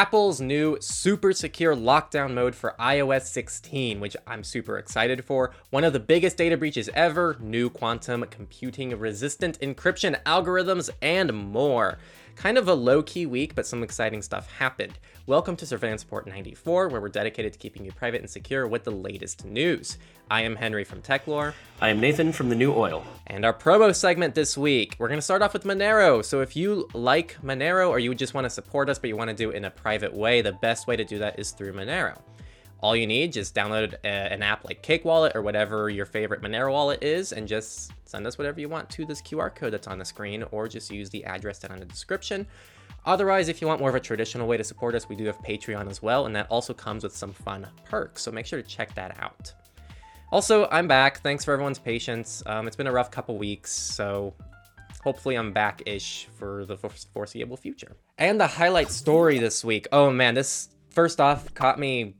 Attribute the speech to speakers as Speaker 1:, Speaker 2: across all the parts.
Speaker 1: Apple's new super secure lockdown mode for iOS 16, which I'm super excited for. One of the biggest data breaches ever, new quantum computing resistant encryption algorithms, and more. Kind of a low key week, but some exciting stuff happened. Welcome to Surveillance Report 94, where we're dedicated to keeping you private and secure with the latest news. I am Henry from Techlore.
Speaker 2: I am Nathan from The New Oil.
Speaker 1: And our promo segment this week, we're going to start off with Monero. So if you like Monero or you just want to support us, but you want to do it in a private way, the best way to do that is through Monero. All you need, just download a, an app like Cake Wallet or whatever your favorite Monero wallet is, and just send us whatever you want to this QR code that's on the screen, or just use the address down in the description. Otherwise, if you want more of a traditional way to support us, we do have Patreon as well, and that also comes with some fun perks. So make sure to check that out. Also, I'm back. Thanks for everyone's patience. Um, it's been a rough couple weeks, so hopefully I'm back-ish for the foreseeable future. And the highlight story this week. Oh man, this first off caught me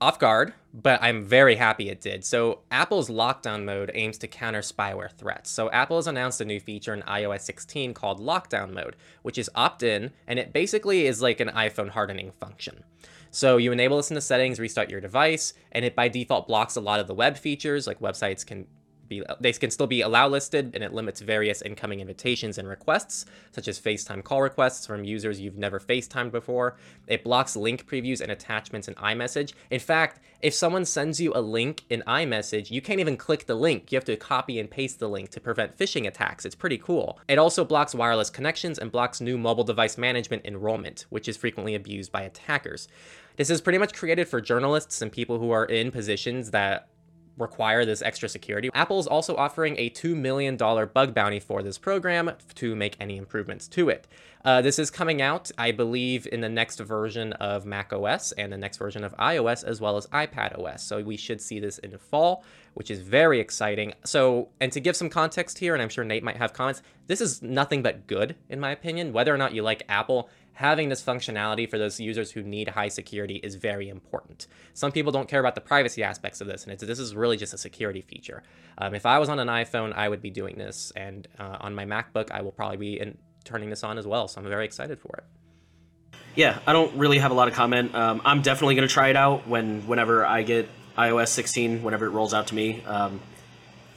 Speaker 1: off guard, but I'm very happy it did. So, Apple's lockdown mode aims to counter spyware threats. So, Apple has announced a new feature in iOS 16 called lockdown mode, which is opt in, and it basically is like an iPhone hardening function. So, you enable this in the settings, restart your device, and it by default blocks a lot of the web features, like websites can be they can still be allow listed and it limits various incoming invitations and requests such as FaceTime call requests from users you've never FaceTimed before. It blocks link previews and attachments in iMessage. In fact, if someone sends you a link in iMessage, you can't even click the link. You have to copy and paste the link to prevent phishing attacks. It's pretty cool. It also blocks wireless connections and blocks new mobile device management enrollment, which is frequently abused by attackers. This is pretty much created for journalists and people who are in positions that require this extra security. Apple is also offering a $2 million bug bounty for this program to make any improvements to it. Uh, this is coming out, I believe, in the next version of Mac OS and the next version of iOS as well as iPad OS. So we should see this in the fall, which is very exciting. So, and to give some context here, and I'm sure Nate might have comments, this is nothing but good, in my opinion. Whether or not you like Apple, having this functionality for those users who need high security is very important. Some people don't care about the privacy aspects of this, and this is really just a security feature. Um, if I was on an iPhone, I would be doing this, and uh, on my MacBook, I will probably be in, turning this on as well. So I'm very excited for it.
Speaker 2: Yeah, I don't really have a lot of comment. Um, I'm definitely going to try it out when whenever I get iOS 16, whenever it rolls out to me. Um,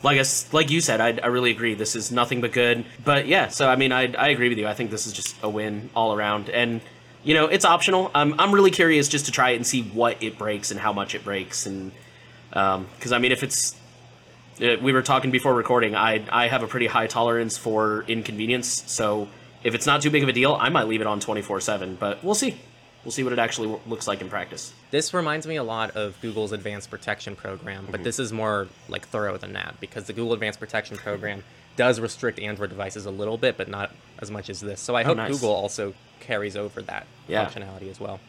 Speaker 2: like I, like you said, I, I really agree. This is nothing but good. But yeah, so I mean, I, I agree with you. I think this is just a win all around. And you know, it's optional. I'm I'm really curious just to try it and see what it breaks and how much it breaks. And because um, I mean, if it's uh, we were talking before recording, I I have a pretty high tolerance for inconvenience. So if it's not too big of a deal, I might leave it on 24 seven. But we'll see. We'll see what it actually looks like in practice.
Speaker 1: This reminds me a lot of Google's Advanced Protection Program, but mm-hmm. this is more like thorough than that because the Google Advanced Protection Program does restrict Android devices a little bit, but not as much as this. So I oh, hope nice. Google also carries over that yeah. functionality as well.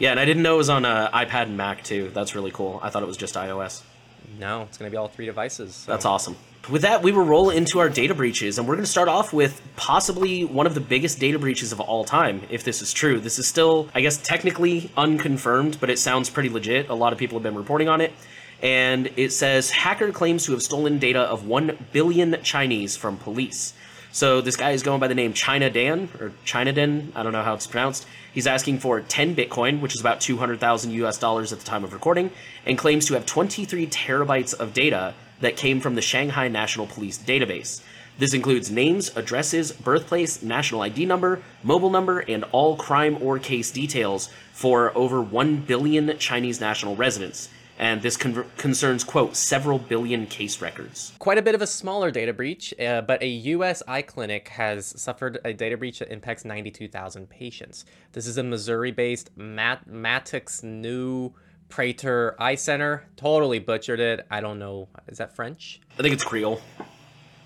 Speaker 2: Yeah, and I didn't know it was on uh, iPad and Mac too. That's really cool. I thought it was just iOS.
Speaker 1: No, it's going to be all three devices.
Speaker 2: So. That's awesome with that, we will roll into our data breaches, and we're going to start off with possibly one of the biggest data breaches of all time, if this is true. This is still, I guess, technically unconfirmed, but it sounds pretty legit. A lot of people have been reporting on it. And it says hacker claims to have stolen data of 1 billion Chinese from police. So this guy is going by the name China Dan, or China Den, I don't know how it's pronounced. He's asking for 10 Bitcoin, which is about 200,000 US dollars at the time of recording, and claims to have 23 terabytes of data that came from the Shanghai National Police database. This includes names, addresses, birthplace, national ID number, mobile number, and all crime or case details for over 1 billion Chinese national residents. And this con- concerns, quote, several billion case records.
Speaker 1: Quite a bit of a smaller data breach, uh, but a U.S. eye clinic has suffered a data breach that impacts 92,000 patients. This is a Missouri based Mat- Mattax Neu Prater Eye Center. Totally butchered it. I don't know. Is that French?
Speaker 2: I think it's Creole,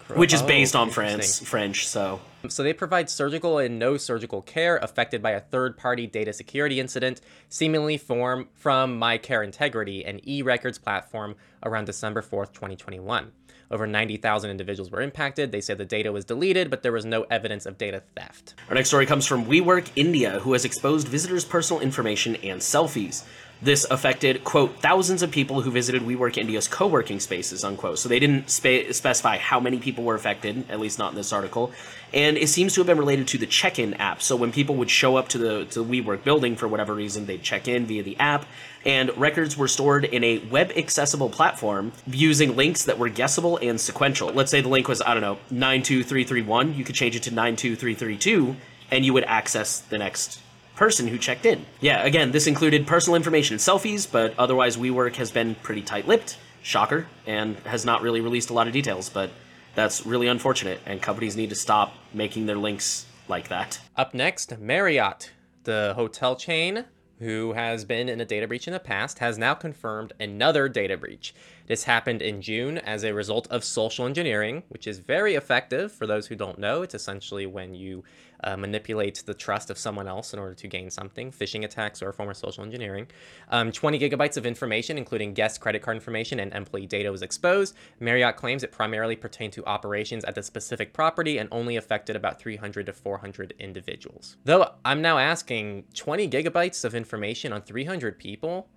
Speaker 2: Creole. which is based oh, on France, French. So.
Speaker 1: So they provide surgical and no surgical care affected by a third-party data security incident, seemingly form from MyCare Integrity, an e-records platform, around December 4th, 2021. Over 90,000 individuals were impacted. They said the data was deleted, but there was no evidence of data theft.
Speaker 2: Our next story comes from WeWork India, who has exposed visitors' personal information and selfies. This affected, quote, thousands of people who visited WeWork India's co working spaces, unquote. So they didn't spe- specify how many people were affected, at least not in this article. And it seems to have been related to the check in app. So when people would show up to the, to the WeWork building for whatever reason, they'd check in via the app, and records were stored in a web accessible platform using links that were guessable and sequential. Let's say the link was, I don't know, 92331, you could change it to 92332, and you would access the next person who checked in. Yeah, again, this included personal information and selfies, but otherwise WeWork has been pretty tight-lipped, shocker, and has not really released a lot of details, but that's really unfortunate, and companies need to stop making their links like that.
Speaker 1: Up next, Marriott, the hotel chain who has been in a data breach in the past, has now confirmed another data breach. This happened in June as a result of social engineering, which is very effective. For those who don't know, it's essentially when you uh, manipulate the trust of someone else in order to gain something, phishing attacks or a form of social engineering. Um, 20 gigabytes of information, including guest credit card information and employee data, was exposed. Marriott claims it primarily pertained to operations at the specific property and only affected about 300 to 400 individuals. Though I'm now asking 20 gigabytes of information on 300 people?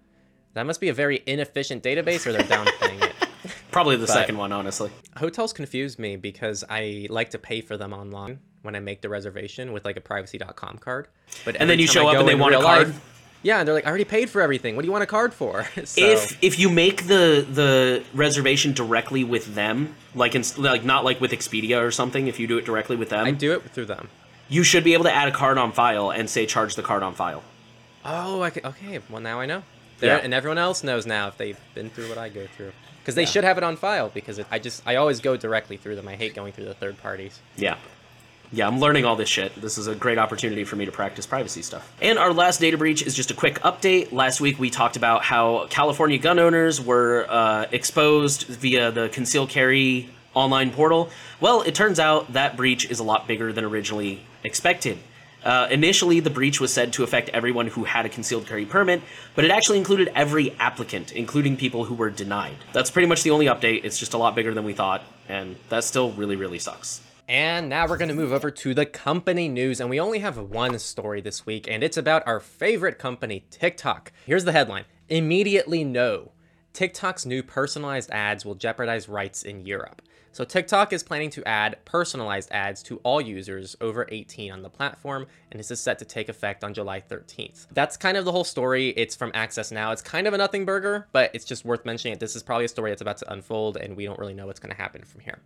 Speaker 1: That must be a very inefficient database, or they're downplaying it.
Speaker 2: Probably the but second one, honestly.
Speaker 1: Hotels confuse me because I like to pay for them online when I make the reservation with like a privacy.com card.
Speaker 2: But and then you show up and they want a card. Life,
Speaker 1: yeah, and they're like, I already paid for everything. What do you want a card for?
Speaker 2: so, if if you make the the reservation directly with them, like in, like not like with Expedia or something, if you do it directly with them,
Speaker 1: I do it through them.
Speaker 2: You should be able to add a card on file and say charge the card on file.
Speaker 1: Oh, okay. Well, now I know. Yeah. And everyone else knows now if they've been through what I go through. Because they yeah. should have it on file because it, I just I always go directly through them. I hate going through the third parties.
Speaker 2: Yeah. Yeah, I'm learning all this shit. This is a great opportunity for me to practice privacy stuff. And our last data breach is just a quick update. Last week we talked about how California gun owners were uh, exposed via the conceal carry online portal. Well, it turns out that breach is a lot bigger than originally expected. Uh, initially, the breach was said to affect everyone who had a concealed carry permit, but it actually included every applicant, including people who were denied. That's pretty much the only update. It's just a lot bigger than we thought, and that still really, really sucks.
Speaker 1: And now we're going to move over to the company news, and we only have one story this week, and it's about our favorite company, TikTok. Here's the headline Immediately no. TikTok's new personalized ads will jeopardize rights in Europe. So TikTok is planning to add personalized ads to all users over 18 on the platform, and this is set to take effect on July 13th. That's kind of the whole story. It's from Access Now. It's kind of a nothing burger, but it's just worth mentioning. It. This is probably a story that's about to unfold, and we don't really know what's going to happen from here.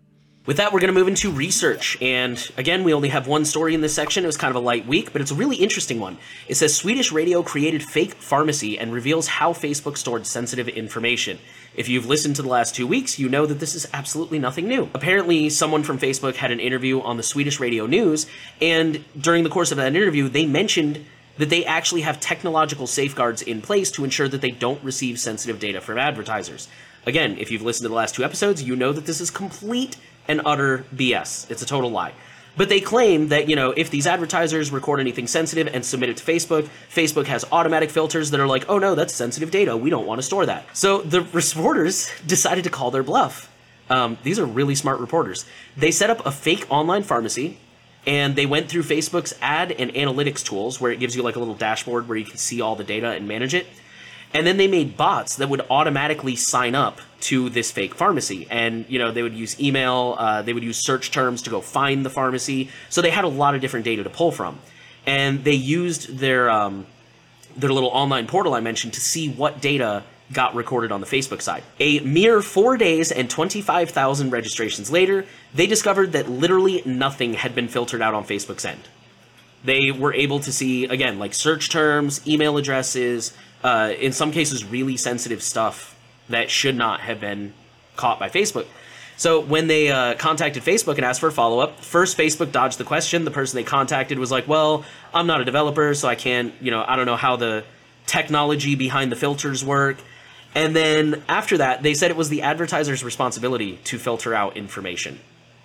Speaker 2: With that, we're going to move into research. And again, we only have one story in this section. It was kind of a light week, but it's a really interesting one. It says Swedish radio created fake pharmacy and reveals how Facebook stored sensitive information. If you've listened to the last two weeks, you know that this is absolutely nothing new. Apparently, someone from Facebook had an interview on the Swedish radio news, and during the course of that interview, they mentioned that they actually have technological safeguards in place to ensure that they don't receive sensitive data from advertisers. Again, if you've listened to the last two episodes, you know that this is complete and utter BS. It's a total lie. But they claim that, you know, if these advertisers record anything sensitive and submit it to Facebook, Facebook has automatic filters that are like, oh no, that's sensitive data. We don't want to store that. So the reporters decided to call their bluff. Um, these are really smart reporters. They set up a fake online pharmacy and they went through Facebook's ad and analytics tools where it gives you like a little dashboard where you can see all the data and manage it. And then they made bots that would automatically sign up to this fake pharmacy. And, you know, they would use email, uh, they would use search terms to go find the pharmacy. So they had a lot of different data to pull from. And they used their, um, their little online portal I mentioned to see what data got recorded on the Facebook side. A mere four days and 25,000 registrations later, they discovered that literally nothing had been filtered out on Facebook's end. They were able to see, again, like search terms, email addresses, uh, in some cases, really sensitive stuff that should not have been caught by Facebook. So when they uh, contacted Facebook and asked for a follow up, first Facebook dodged the question. The person they contacted was like, "Well, I'm not a developer, so I can't, you know, I don't know how the technology behind the filters work." And then after that, they said it was the advertiser's responsibility to filter out information,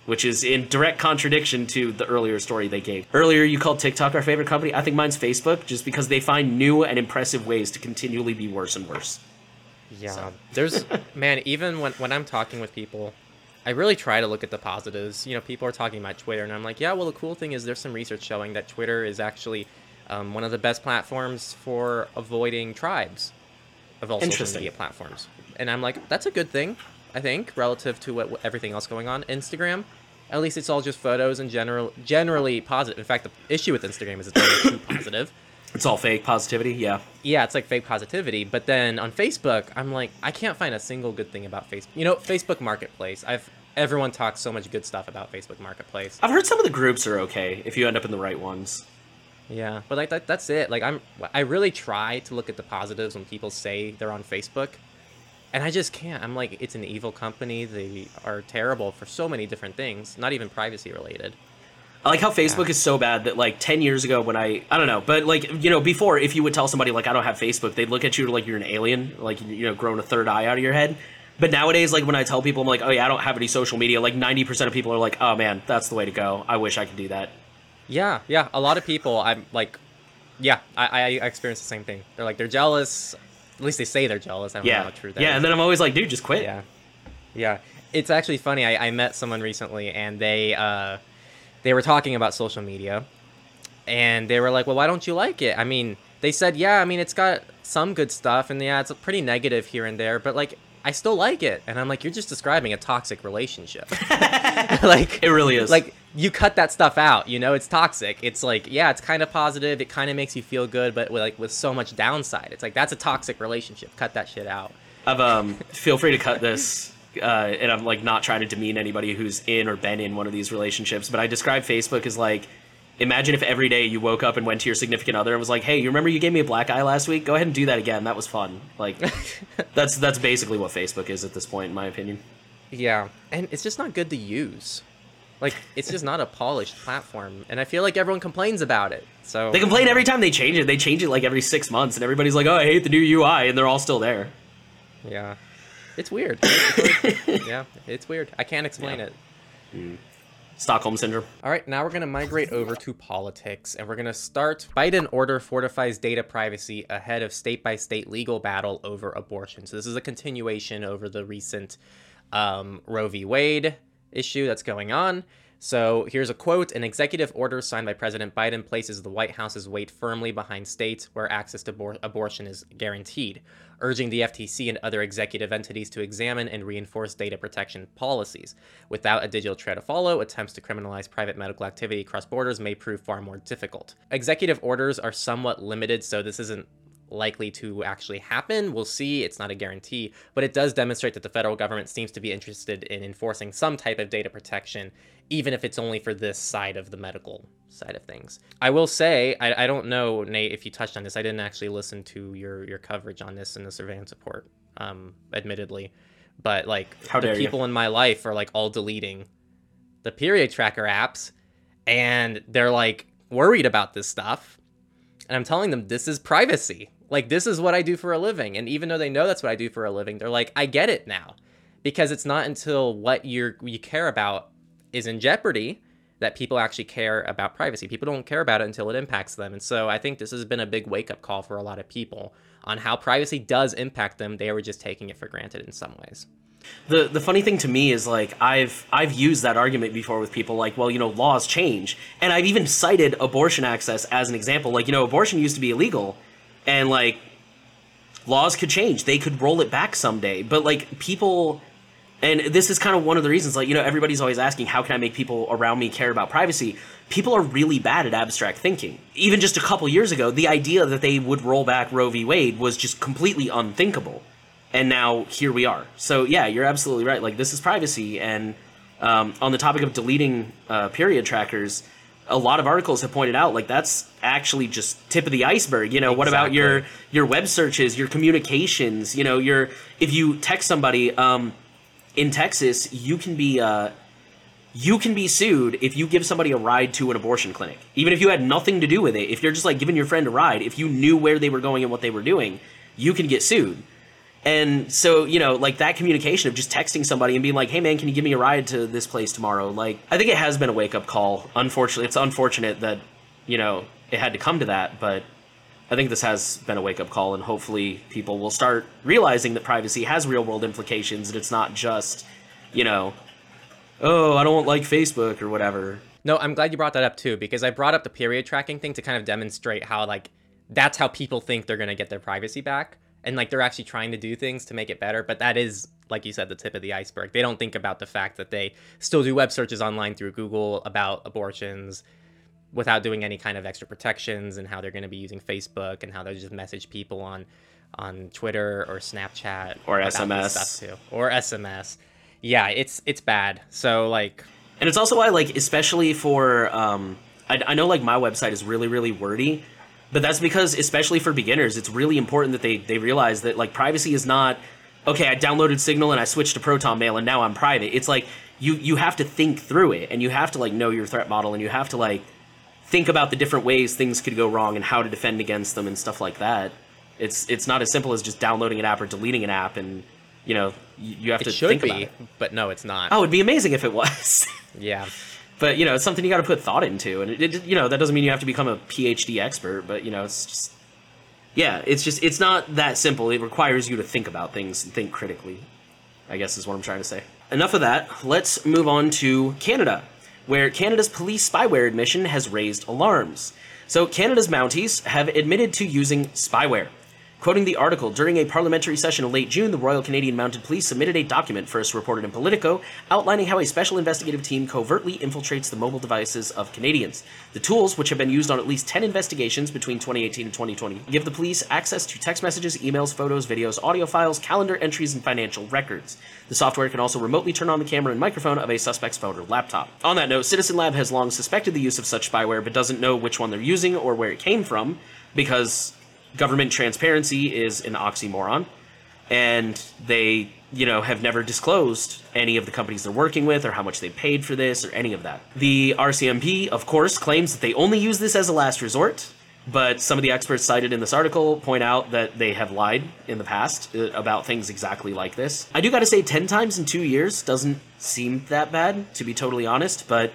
Speaker 2: which is in direct contradiction to the earlier story they gave. Earlier, you called TikTok our favorite company. I think mine's Facebook, just because they find new and impressive ways to continually be worse and worse.
Speaker 1: Yeah, so. there's man. Even when when I'm talking with people, I really try to look at the positives. You know, people are talking about Twitter, and I'm like, yeah. Well, the cool thing is there's some research showing that Twitter is actually um, one of the best platforms for avoiding tribes. of all social media platforms. And I'm like, that's a good thing, I think, relative to what everything else going on. Instagram, at least it's all just photos and general generally positive. In fact, the issue with Instagram is it's always too positive.
Speaker 2: It's all fake positivity. Yeah.
Speaker 1: Yeah, it's like fake positivity. But then on Facebook, I'm like, I can't find a single good thing about Facebook. You know, Facebook Marketplace. I've everyone talks so much good stuff about Facebook Marketplace.
Speaker 2: I've heard some of the groups are okay if you end up in the right ones.
Speaker 1: Yeah, but like that, that's it. Like I'm, I really try to look at the positives when people say they're on Facebook, and I just can't. I'm like, it's an evil company. They are terrible for so many different things, not even privacy related.
Speaker 2: I like how Facebook is so bad that like 10 years ago when I I don't know, but like you know, before if you would tell somebody like I don't have Facebook, they'd look at you like you're an alien, like you know, growing a third eye out of your head. But nowadays like when I tell people I'm like, "Oh yeah, I don't have any social media." Like 90% of people are like, "Oh man, that's the way to go. I wish I could do that."
Speaker 1: Yeah, yeah. A lot of people, I'm like, yeah, I, I I experience the same thing. They're like, they're jealous. At least they say they're jealous. I don't know
Speaker 2: Yeah.
Speaker 1: how true that
Speaker 2: Yeah,
Speaker 1: is.
Speaker 2: and then I'm always like, "Dude, just quit."
Speaker 1: Yeah, yeah. It's actually funny. I, I met someone recently, and they uh, they were talking about social media, and they were like, "Well, why don't you like it?" I mean, they said, "Yeah, I mean, it's got some good stuff, and yeah, it's pretty negative here and there, but like." I still like it, and I'm like, you're just describing a toxic relationship. like
Speaker 2: It really is.
Speaker 1: like you cut that stuff out you know it's toxic it's like yeah it's kind of positive it kind of makes you feel good but with, like with so much downside it's like that's a toxic relationship cut that shit out
Speaker 2: I've um feel free to cut this uh, and I'm like not trying to demean anybody who's in or been in one of these relationships, but I describe Facebook as like imagine if every day you woke up and went to your significant other and was like, "Hey, you remember you gave me a black eye last week? Go ahead and do that again. That was fun." Like that's that's basically what Facebook is at this point in my opinion.
Speaker 1: yeah and it's just not good to use like it's just not a polished platform and i feel like everyone complains about it so
Speaker 2: They complain every time they change it. They change it like every 6 months and everybody's like, "Oh, I hate the new UI." And they're all still there.
Speaker 1: yeah it's weird It's weird. yeah it's weird i can't explain
Speaker 2: Yeah.
Speaker 1: it
Speaker 2: Stockholm syndrome.
Speaker 1: All right, now we're going to migrate over to politics, and we're going to start Biden order fortifies data privacy ahead of state by state legal battle over abortion. So, this is a continuation over the recent um, Roe v. Wade issue that's going on. So, here's a quote An executive order signed by President Biden places the White House's weight firmly behind states where access to abor- abortion is guaranteed, urging the FTC and other executive entities to examine and reinforce data protection policies. Without a digital trail to follow, attempts to criminalize private medical activity across borders may prove far more difficult. Executive orders are somewhat limited, so this isn't likely to actually happen. We'll see. It's not a guarantee, but it does demonstrate that the federal government seems to be interested in enforcing some type of data protection, even if it's only for this side of the medical side of things. I will say, I, I don't know, Nate, if you touched on this. I didn't actually listen to your your coverage on this in the surveillance report, um, admittedly, but like
Speaker 2: How
Speaker 1: the
Speaker 2: dare you.
Speaker 1: people in my life are like all deleting the period tracker apps, and they're like worried about this stuff and I'm telling them this is privacy. Like this is what I do for a living. And even though they know that's what I do for a living, they're like, I get it now. Because it's not until what you're you care about is in jeopardy that people actually care about privacy. People don't care about it until it impacts them. And so I think this has been a big wake up call for a lot of people on how privacy does impact them. They were just taking it for granted in some ways.
Speaker 2: The the funny thing to me is like I've I've used that argument before with people like well you know laws change and I've even cited abortion access as an example like you know abortion used to be illegal and like laws could change they could roll it back someday but like people and this is kind of one of the reasons like you know everybody's always asking how can I make people around me care about privacy people are really bad at abstract thinking even just a couple years ago the idea that they would roll back Roe v Wade was just completely unthinkable and now here we are. So yeah, you're absolutely right. Like this is privacy, and um, on the topic of deleting uh, period trackers, a lot of articles have pointed out like that's actually just tip of the iceberg. You know, what about your your web searches, your communications? You know, your if you text somebody um, in Texas, you can be. Uh, you can be sued if you give somebody a ride to an abortion clinic. Even if you had nothing to do with it, if you're just like giving your friend a ride, if you knew where they were going and what they were doing, you can get sued. And so, you know, like that communication of just texting somebody and being like, hey man, can you give me a ride to this place tomorrow? Like, I think it has been a wake up call. Unfortunately, it's unfortunate that, you know, it had to come to that, but I think this has been a wake up call, and hopefully people will start realizing that privacy has real world implications and it's not just, you know, oh, I don't like Facebook or whatever.
Speaker 1: No, I'm glad you brought that up too, because I brought up the period tracking thing to kind of demonstrate how like that's how people think they're gonna get their privacy back. and like they're actually trying to do things to make it better. But that is, like you said, the tip of the iceberg. They don't think about the fact that they still do web searches online through Google about abortions without doing any kind of extra protections and how they're going to be using Facebook and how they just message people on on Twitter or Snapchat
Speaker 2: Or SMS.
Speaker 1: too or SMS. Yeah, it's it's bad. So like
Speaker 2: And it's also why, like, especially for, um, I, I know, like, my website is really, really wordy, but that's because, especially for beginners, it's really important that they, they realize that, like, privacy is not, okay, I downloaded Signal and I switched to Proton Mail and now I'm private. It's like, you, you have to think through it and you have to, like, know your threat model and you have to, like, think about the different ways things could go wrong and how to defend against them and stuff like that. It's, it's not as simple as just downloading an app or deleting an app and, you know, you, you have
Speaker 1: it
Speaker 2: to
Speaker 1: should
Speaker 2: think
Speaker 1: be,
Speaker 2: about it.
Speaker 1: but no, it's not.
Speaker 2: Oh, it'd be amazing if it was.
Speaker 1: Yeah.
Speaker 2: but you know it's something you got to put thought into and it, it you know that doesn't mean you have to become a phd expert but you know it's just yeah it's just it's not that simple it requires you to think about things and think critically i guess is what i'm trying to say enough of that let's move on to canada where canada's police spyware admission has raised alarms. So canada's mounties have admitted to using spyware Quoting the article, during a parliamentary session in late June, the Royal Canadian Mounted Police submitted a document first reported in Politico outlining how a special investigative team covertly infiltrates the mobile devices of Canadians. The tools, which have been used on at least 10 investigations between 2018 and 2020, give the police access to text messages, emails, photos, videos, audio files, calendar entries, and financial records. The software can also remotely turn on the camera and microphone of a suspect's phone or laptop. On that note, Citizen Lab has long suspected the use of such spyware but doesn't know which one they're using or where it came from because government transparency is an oxymoron. And they you know have never disclosed any of the companies they're working with or how much they paid for this or any of that. The rcmp of course claims that they only use this as a last resort. But some of the experts cited in this article point out that they have lied in the past uh, about things exactly like this. I do gotta say 10 times in two years doesn't seem that bad to be totally honest. But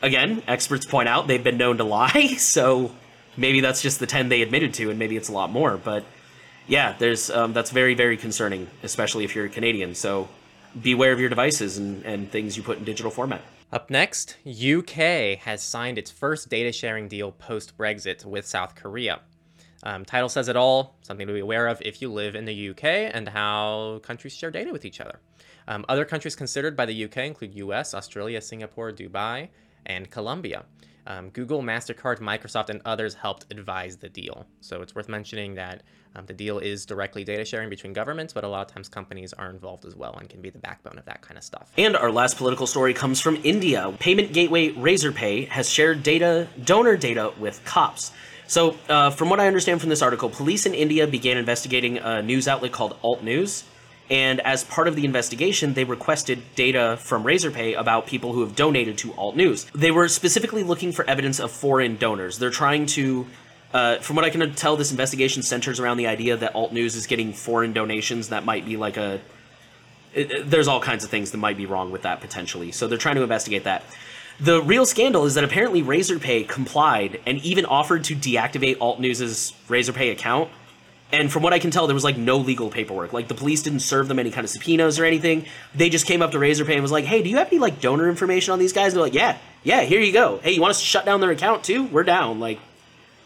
Speaker 2: again experts point out they've been known to lie. So maybe that's just the 10 they admitted to and maybe it's a lot more but yeah there's um, that's very very concerning especially if you're a canadian so beware of your devices and, and things you put in digital format
Speaker 1: Up next, UK has signed its first data sharing deal post Brexit with South Korea. Um, title says it all, something to be aware of if you live in the UK and how countries share data with each other. Um, other countries considered by the UK include US, Australia, Singapore, Dubai, and Colombia. Um, Google, MasterCard, Microsoft, and others helped advise the deal. So it's worth mentioning that um, the deal is directly data sharing between governments, but a lot of times companies are involved as well and can be the backbone of that kind of stuff.
Speaker 2: And our last political story comes from India. Payment gateway Razorpay has shared data, donor data with cops. So, uh, from what I understand from this article, police in India began investigating a news outlet called Alt News. And as part of the investigation, they requested data from Razorpay about people who have donated to Alt News. They were specifically looking for evidence of foreign donors. They're trying to uh, from what I can tell, this investigation centers around the idea that Alt News is getting foreign donations. That might be like a. it- it- there's all kinds of things that might be wrong with that potentially. So they're trying to investigate that. The real scandal is that apparently Razorpay complied and even offered to deactivate Alt News's Razorpay account. And from what I can tell, there was like no legal paperwork. Like the police didn't serve them any kind of subpoenas or anything. They just came up to Razorpay and was like, "Hey, do you have any like donor information on these guys?" And they're like, "Yeah, yeah, here you go. Hey, you want us to shut down their account too? We're down." Like,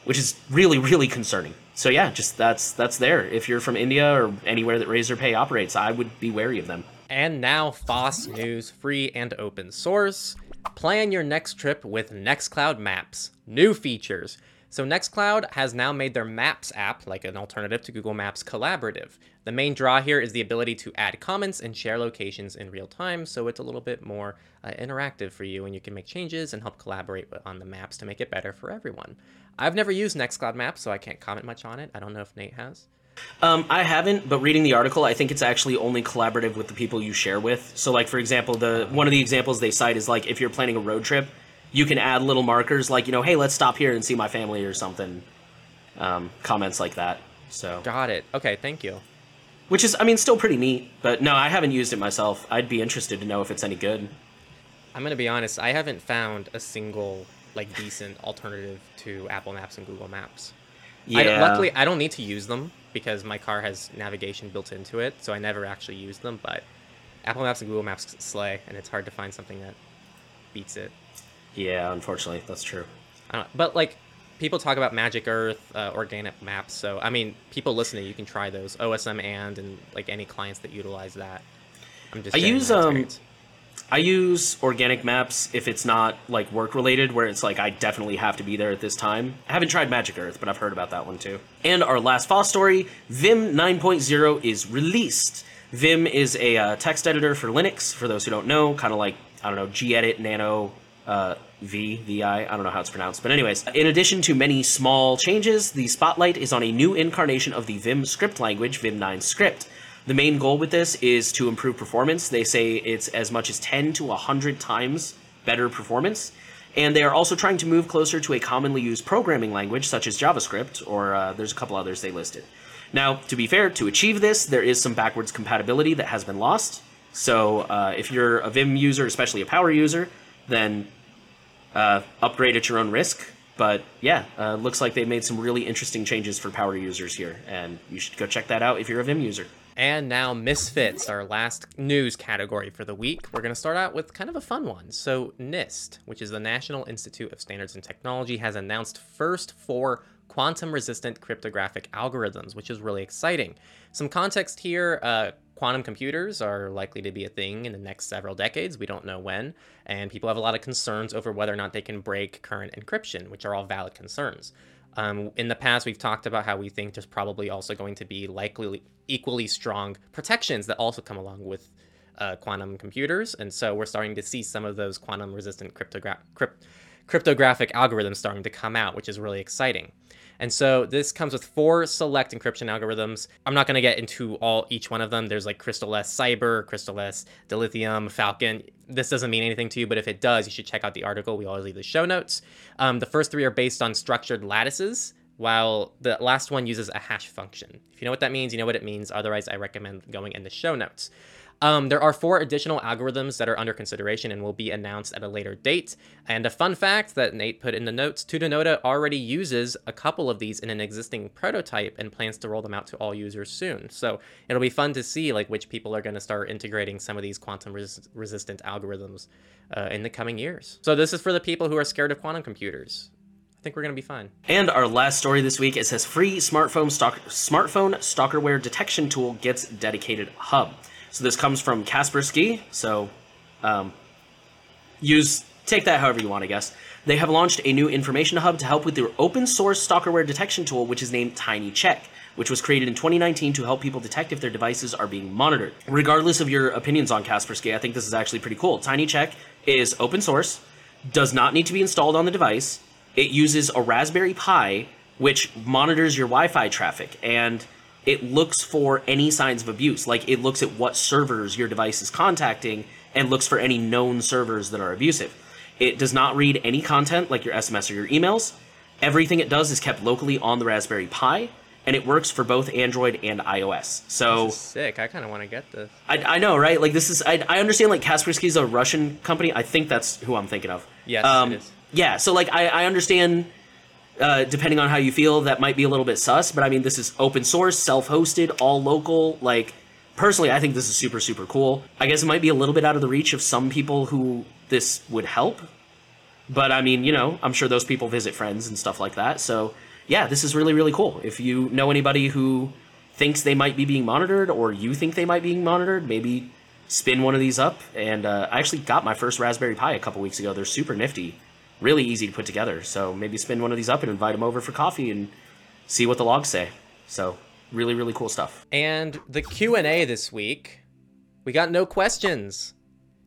Speaker 2: which is really really concerning. So yeah, just that's that's there. If you're from India or anywhere that Razorpay operates, I would be wary of them.
Speaker 1: And now, FOSS News, free and open source. Plan your next trip with Nextcloud Maps. New features. So, Nextcloud has now made their Maps app, like an alternative to Google Maps, collaborative. The main draw here is the ability to add comments and share locations in real time, so it's a little bit more uh, interactive for you, and you can make changes and help collaborate on the maps to make it better for everyone. I've never used Nextcloud Maps, so I can't comment much on it. I don't know if Nate has.
Speaker 2: Um, I haven't, but reading the article, I think it's actually only collaborative with the people you share with. So, like for example, the one of the examples they cite is like if you're planning a road trip, you can add little markers like you know, hey, let's stop here and see my family or something. Um, comments like that. So,
Speaker 1: Got it. Okay, thank you.
Speaker 2: which is, I mean, still pretty neat. But no, I haven't used it myself. I'd be interested to know if it's any good.
Speaker 1: I'm gonna be honest. I haven't found a single like decent alternative to Apple Maps and Google Maps. I,
Speaker 2: Yeah.
Speaker 1: luckily, I don't need to use them because my car has navigation built into it, so I never actually use them. But Apple Maps and Google Maps slay, and it's hard to find something that beats it.
Speaker 2: Yeah, unfortunately, that's true.
Speaker 1: I but like, people talk about Magic Earth, uh, organic maps. So I mean, people listening, you can try those OSM and and like any clients that utilize that. I'm just
Speaker 2: I use, um. I use organic maps if it's not like work related, where it's like I definitely have to be there at this time. I haven't tried Magic Earth, but I've heard about that one too. And our last FOSS story Vim 9.0 is released. Vim is a uh, text editor for Linux, for those who don't know, kind of like, I don't know, gedit, nano, uh, I don't know how it's pronounced. But, anyways, in addition to many small changes, the spotlight is on a new incarnation of the Vim script language, Vim 9 script. The main goal with this is to improve performance. They say it's as much as 10 to 100 times better performance. And they are also trying to move closer to a commonly used programming language such as JavaScript, or uh, there's a couple others they listed. Now, to be fair, to achieve this, there is some backwards compatibility that has been lost. So uh, if you're a Vim user, especially a power user, then uh, upgrade at your own risk. But yeah, uh, looks like they've made some really interesting changes for power users here, and you should go check that out if you're a Vim user.
Speaker 1: And now Misfits, our last news category for the week. We're going to start out with kind of a fun one. So NIST, which is the National Institute of Standards and Technology, has announced first four quantum-resistant cryptographic algorithms, which is really exciting. Some context here, uh, quantum computers are likely to be a thing in the next several decades. We don't know when. And people have a lot of concerns over whether or not they can break current encryption, which are all valid concerns. Um, in the past, we've talked about how we think there's probably also going to be likely equally strong protections that also come along with uh, quantum computers, and so we're starting to see some of those quantum-resistant cryptogra- crypt- cryptographic algorithms starting to come out, which is really exciting. And so this comes with four select encryption algorithms. I'm not going to get into all each one of them. There's like CRYSTALS-Kyber, Crystal S Dilithium, Falcon. This doesn't mean anything to you, but if it does, you should check out the article. We always leave the show notes. Um, the first three are based on structured lattices, while the last one uses a hash function. If you know what that means, you know what it means. Otherwise, I recommend going in the show notes. Um, there are four additional algorithms that are under consideration and will be announced at a later date. And a fun fact that Nate put in the notes Tutanota already uses a couple of these in an existing prototype and plans to roll them out to all users soon. So it'll be fun to see like which people are going to start integrating some of these quantum res- resistant algorithms uh, in the coming years. So this is for the people who are scared of quantum computers. I think we're going to be fine.
Speaker 2: And our last story this week it says free smartphone stalk- smartphone stalkerware detection tool gets dedicated hub. So this comes from Kaspersky. So um, use take that however you want, I guess. They have launched a new information hub to help with their open source stalkerware detection tool, which is named TinyCheck, which was created in 2019 to help people detect if their devices are being monitored. Regardless of your opinions on Kaspersky, I think this is actually pretty cool. TinyCheck is open source, does not need to be installed on the device. It uses a Raspberry Pi, which monitors your Wi-Fi traffic and it looks for any signs of abuse. Like it looks at what servers your device is contacting and looks for any known servers that are abusive. It does not read any content like your SMS or your emails. Everything it does is kept locally on the Raspberry Pi, and it works for both Android and iOS. So
Speaker 1: sick. I kind of want to get this.
Speaker 2: I, I know, right? Like this is I, I understand like Kaspersky is a Russian company. I think that's who I'm thinking of.
Speaker 1: Yes,
Speaker 2: Um,
Speaker 1: it is.
Speaker 2: Yeah, so like I, I understand uh, depending on how you feel, that might be a little bit sus, but I mean, this is open source, self hosted, all local. Like, personally, I think this is super, super cool. I guess it might be a little bit out of the reach of some people who this would help. But I mean, you know, I'm sure those people visit friends and stuff like that. So, yeah, this is really, really cool. If you know anybody who thinks they might be being monitored or you think they might be being monitored, maybe spin one of these up. And uh, I actually got my first Raspberry Pi a couple weeks ago. They're super nifty really easy to put together. So maybe spin one of these up and invite them over for coffee and see what the logs say. So really, really cool stuff.
Speaker 1: And the Q&A this week, we got no questions.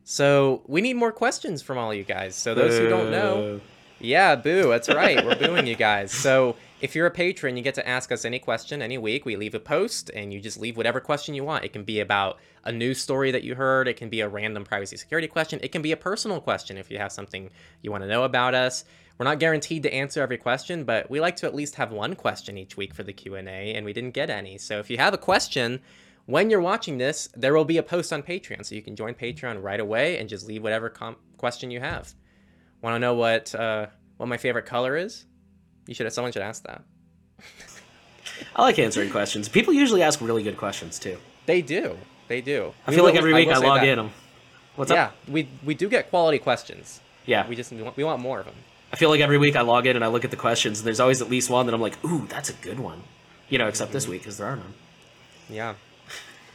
Speaker 1: So we need more questions from all you guys. So those who don't know, yeah, boo, that's right. We're booing you guys. So if you're a patron, you get to ask us any question any week. We leave a post and you just leave whatever question you want. It can be about a news story that you heard, it can be a random privacy security question, it can be a personal question if you have something you want to know about us. We're not guaranteed to answer every question, but we like to at least have one question each week for the Q&A and we didn't get any. So if you have a question, when you're watching this, there will be a post on Patreon, so you can join Patreon right away and just leave whatever com- question you have. Want to know what uh, what my favorite color is? You should. Someone should ask that.
Speaker 2: I like answering questions. People usually ask really good questions too.
Speaker 1: They do. They do.
Speaker 2: I
Speaker 1: We
Speaker 2: feel like every week I,
Speaker 1: say
Speaker 2: log
Speaker 1: that.
Speaker 2: in. I'm, What's
Speaker 1: Yeah,
Speaker 2: up?
Speaker 1: we we do get quality questions.
Speaker 2: Yeah.
Speaker 1: We just we want, we want more of them.
Speaker 2: I feel like every week I log in and I look at the questions, and there's always at least one that I'm like, ooh, that's a good one. You know, except this mm-hmm. week because there are none.
Speaker 1: Yeah.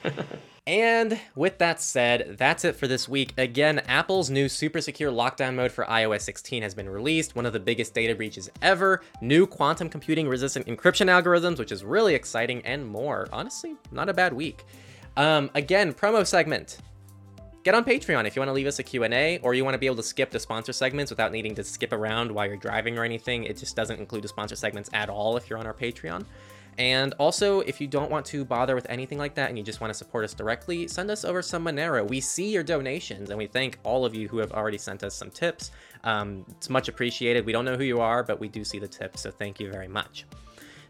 Speaker 1: and with that said, that's it for this week. Again, Apple's new super secure lockdown mode for iOS 16 has been released, one of the biggest data breaches ever, new quantum computing resistant encryption algorithms, which is really exciting, and more. Honestly, not a bad week. Um, again, promo segment. Get on Patreon if you want to leave us a Q&A or you want to be able to skip the sponsor segments without needing to skip around while you're driving or anything. It just doesn't include the sponsor segments at all if you're on our Patreon. And also, if you don't want to bother with anything like that and you just want to support us directly, send us over some Monero. We see your donations and we thank all of you who have already sent us some tips. Um, it's much appreciated. We don't know who you are, but we do see the tips, so thank you very much.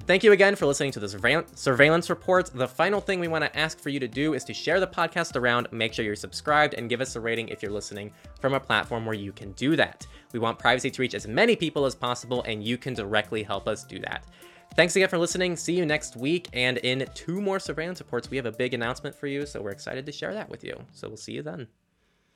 Speaker 1: Thank you again for listening to the surveillance report. The final thing we want to ask for you to do is to share the podcast around, make sure you're subscribed, and give us a rating if you're listening from a platform where you can do that. We want privacy to reach as many people as possible, and you can directly help us do that. Thanks again for listening. See you next week. And in two more surveillance reports, we have a big announcement for you. So we're excited to share that with you. So we'll see you then.